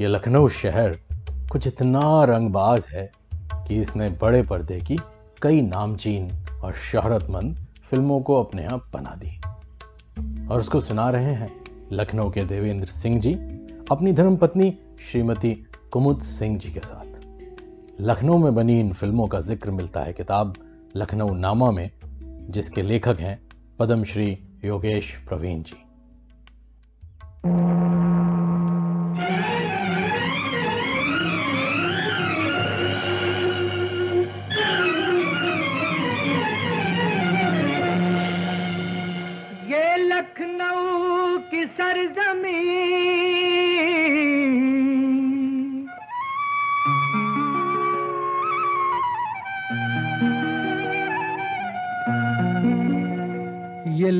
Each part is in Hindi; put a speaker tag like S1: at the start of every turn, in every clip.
S1: ये लखनऊ शहर कुछ इतना रंगबाज है कि इसने बड़े पर्दे की कई नामचीन और शहरतमंद फ़िल्मों को अपने आप बना दी। और उसको सुना रहे हैं लखनऊ के देवेंद्र सिंह जी, अपनी धर्मपत्नी श्रीमती कुमुद सिंह जी के साथ। लखनऊ में बनी इन फ़िल्मों का ज़िक्र मिलता है किताब लखनऊ नामा में, जिसके लेखक हैं पद्मश्री योगेश प्रवीण जी।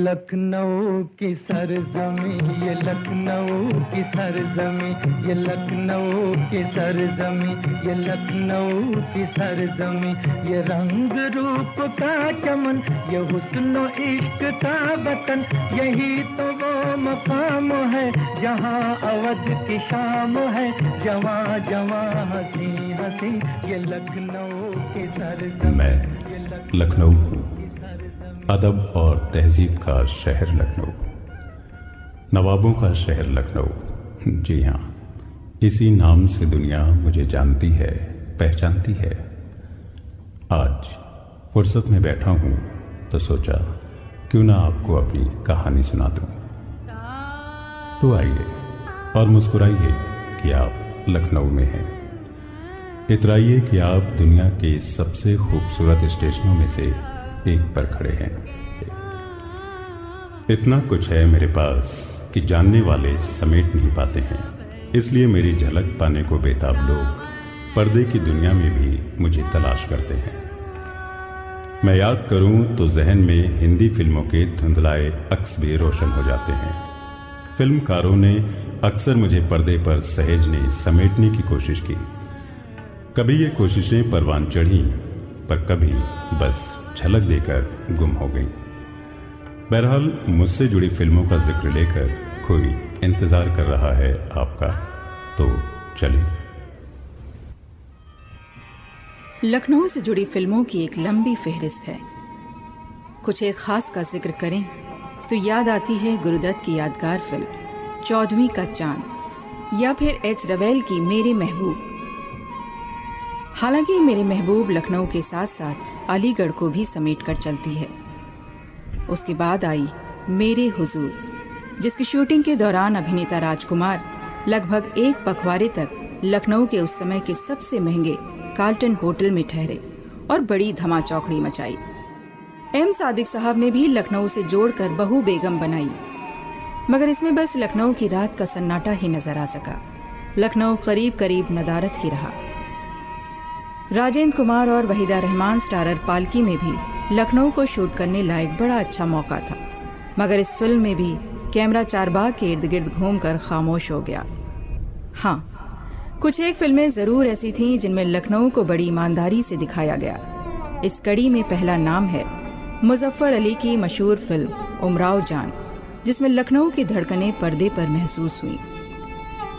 S2: लखनऊ की सरजमी ये लखनऊ की सरजमी ये लखनऊ की सरजमी ये लखनऊ की सरजमी ये रंग रूप का चमन ये हुस्न इश्क का वतन यही तो वो मकाम है जहाँ अवध की शाम है जवा जवा हसी हसी ये लखनऊ की सरजमी
S3: मैं लखनऊ हूँ। अदब और तहजीब का शहर लखनऊ। नवाबों का शहर लखनऊ। जी हाँ इसी नाम से दुनिया मुझे जानती है, पहचानती है। आज फुर्सत में बैठा हूँ तो सोचा, क्यों ना आपको अपनी कहानी सुना दूँ। तो आइए और मुस्कुराइए कि आप लखनऊ में हैं। इतराइए कि आप दुनिया के सबसे खूबसूरत स्टेशनों में से एक पर खड़े हैं। इतना कुछ है मेरे पास कि जानने वाले समेट नहीं पाते हैं। इसलिए मेरी झलक पाने को बेताब लोग पर्दे की दुनिया में भी मुझे तलाश करते हैं। मैं याद करूँ तो जहन में हिंदी फ़िल्मों के धुंधलाए अक्स भी रोशन हो जाते हैं। फिल्मकारों ने अक्सर मुझे पर्दे पर सहेजने, समेटने की कोशिश की। कभी ये कोशिशें परवान चढ़ी, पर कभी बस झलक देकर गुम हो गई। बहरहाल, मुझसे जुड़ी फ़िल्मों का ज़िक्र लेकर कोई इंतज़ार कर रहा है आपका। तो चलिए।
S4: लखनऊ से जुड़ी फ़िल्मों की एक लंबी फेहरिस्त है। कुछ एक खास का ज़िक्र करें तो याद आती है गुरुदत्त की यादगार फ़िल्म, चौदहवीं का चाँद, या फिर एच रवेल की मेरे महबूब। हालाँकि मेरे महबूब लखनऊ के साथ साथ अलीगढ़ को भी समेट कर चलती है। उसके बाद आई मेरे हुजूर, जिसकी शूटिंग के दौरान अभिनेता राजकुमार लगभग एक पखवाड़े तक लखनऊ के उस समय के सबसे महँगे कार्ल्टन होटल में ठहरे और बड़ी धमाचौकड़ी मचाई। एम सादिक साहब ने भी लखनऊ से जोड़कर बहु बेगम बनाई। मगर इसमें बस लखनऊ की रात का सन्नाटा ही नज़र आ सका। लखनऊ करीब करीब नदारत ही रहा। राजेंद्र कुमार और वहीदा रहमान स्टारर पालकी में भी लखनऊ को शूट करने लायक बड़ा अच्छा मौका था। मगर इस फ़िल्म में भी कैमरा चारबाग के इर्द गिर्द घूमकर खामोश हो गया। हाँ कुछ एक फ़िल्में ज़रूर ऐसी थीं जिनमें लखनऊ को बड़ी ईमानदारी से दिखाया गया। इस कड़ी में पहला नाम है मुजफ्फर अली की मशहूर फ़िल्म उमराव जान, जिसमें लखनऊ की धड़कनें पर्दे पर महसूस हुई।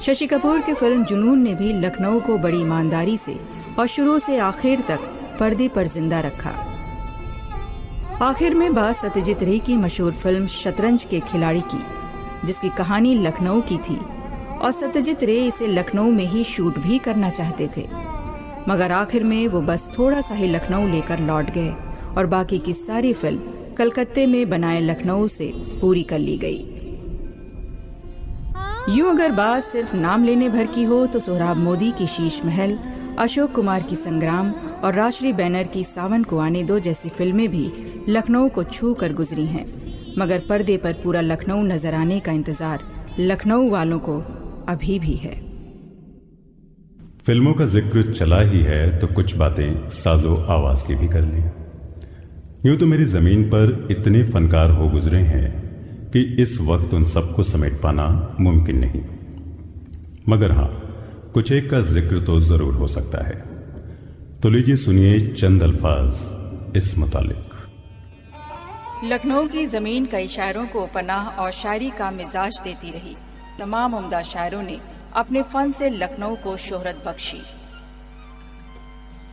S4: शशि कपूर की फ़िल्म जुनून ने भी लखनऊ को बड़ी ईमानदारी से और शुरू से आखिर तक पर्दे पर ज़िंदा रखा। आखिर में बात सत्यजीत रे की मशहूर फ़िल्म शतरंज के खिलाड़ी की, जिसकी कहानी लखनऊ की थी। और सत्यजीत रे इसे लखनऊ में ही शूट भी करना चाहते थे। मगर आखिर में वो बस थोड़ा सा ही लखनऊ लेकर लौट गए और बाकी की सारी फ़िल्म कलकत्ते में बनाए लखनऊ से पूरी कर ली गई। यूँ अगर बात सिर्फ़ नाम लेने भर की हो तो सोहराब मोदी की शीश महल अशोक कुमार की संग्राम और राजश्री बैनर की सावन को आने दो जैसी फ़िल्में भी लखनऊ को छू कर गुजरी हैं। मगर पर्दे पर पूरा लखनऊ नज़र आने का इंतज़ार लखनऊ वालों को अभी भी है।
S3: फ़िल्मों का ज़िक्र चला ही है तो कुछ बातें साजो आवाज़ की भी कर ली। यूँ तो मेरी ज़मीन पर इतने फनकार हो गुजरे हैं कि इस वक्त उन सबको समेट पाना मुमकिन नहीं। मगर हाँ कुछ एक का ज़िक्र तो ज़रूर हो सकता है। तो लीजिए सुनिए चंद अल्फाज इस मुतालिक।
S4: लखनऊ की ज़मीन कई शायरों को पनाह और शायरी का मिजाज देती रही। तमाम उम्दा शायरों ने अपने फन से लखनऊ को शोहरत बख्शी।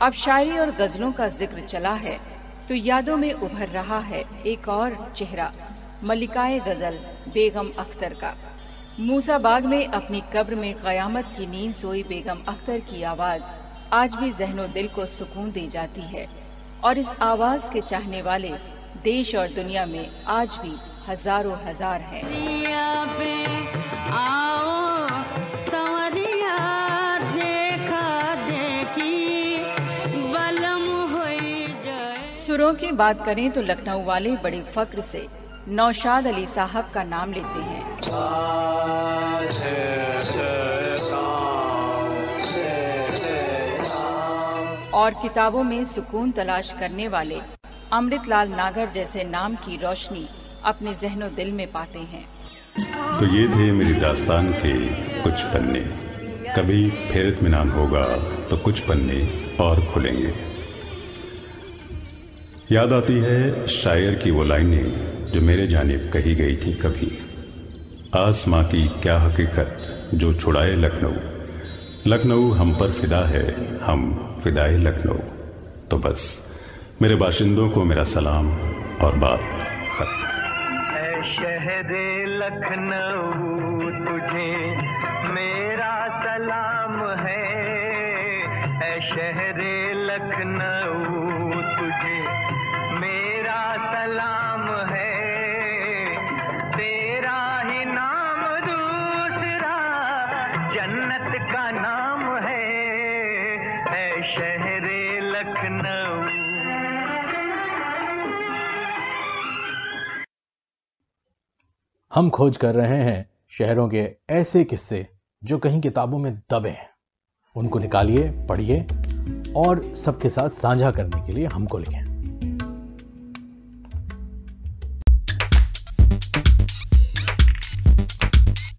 S4: अब शायरी और गजलों का ज़िक्र चला है तो यादों में उभर रहा है एक और चेहरा मलिकाए गज़ल बेगम अख्तर का। मूसाबाग में अपनी कब्र में कयामत की नींद सोई बेगम अख्तर की आवाज़ आज भी जहनो दिल को सुकून दे जाती है और इस आवाज़ के चाहने वाले देश और दुनिया में आज भी हज़ारों हज़ार हैं। सुरों की बात करें तो लखनऊ वाले बड़े फक्र से नौशाद अली साहब का नाम लेते हैं। और किताबों में सुकून तलाश करने वाले अमृतलाल नागर जैसे नाम की रोशनी अपने जहनो दिल में पाते हैं।
S3: तो ये थे मेरी दास्तान के कुछ पन्ने। कभी फिर इतमान होगा तो कुछ पन्ने और खुलेंगे। याद आती है शायर की वो लाइनें। जो मेरे जानिब कही गई थी कभी। आसमां की क्या हकीकत जो छुड़ाए लखनऊ? लखनऊ हम पर फिदा है, हम फिदाए लखनऊ। तो बस, मेरे बाशिंदों को मेरा सलाम और बात खत्म।
S2: शहर लखनऊ, तुझे मेरा सलाम है। शहर लखनऊ, तुझे
S1: हम खोज कर रहे हैं शहरों के ऐसे किस्से जो कहीं किताबों में दबे हैं। उनको निकालिए, पढ़िए और सबके साथ साझा करने के लिए हमको लिखें।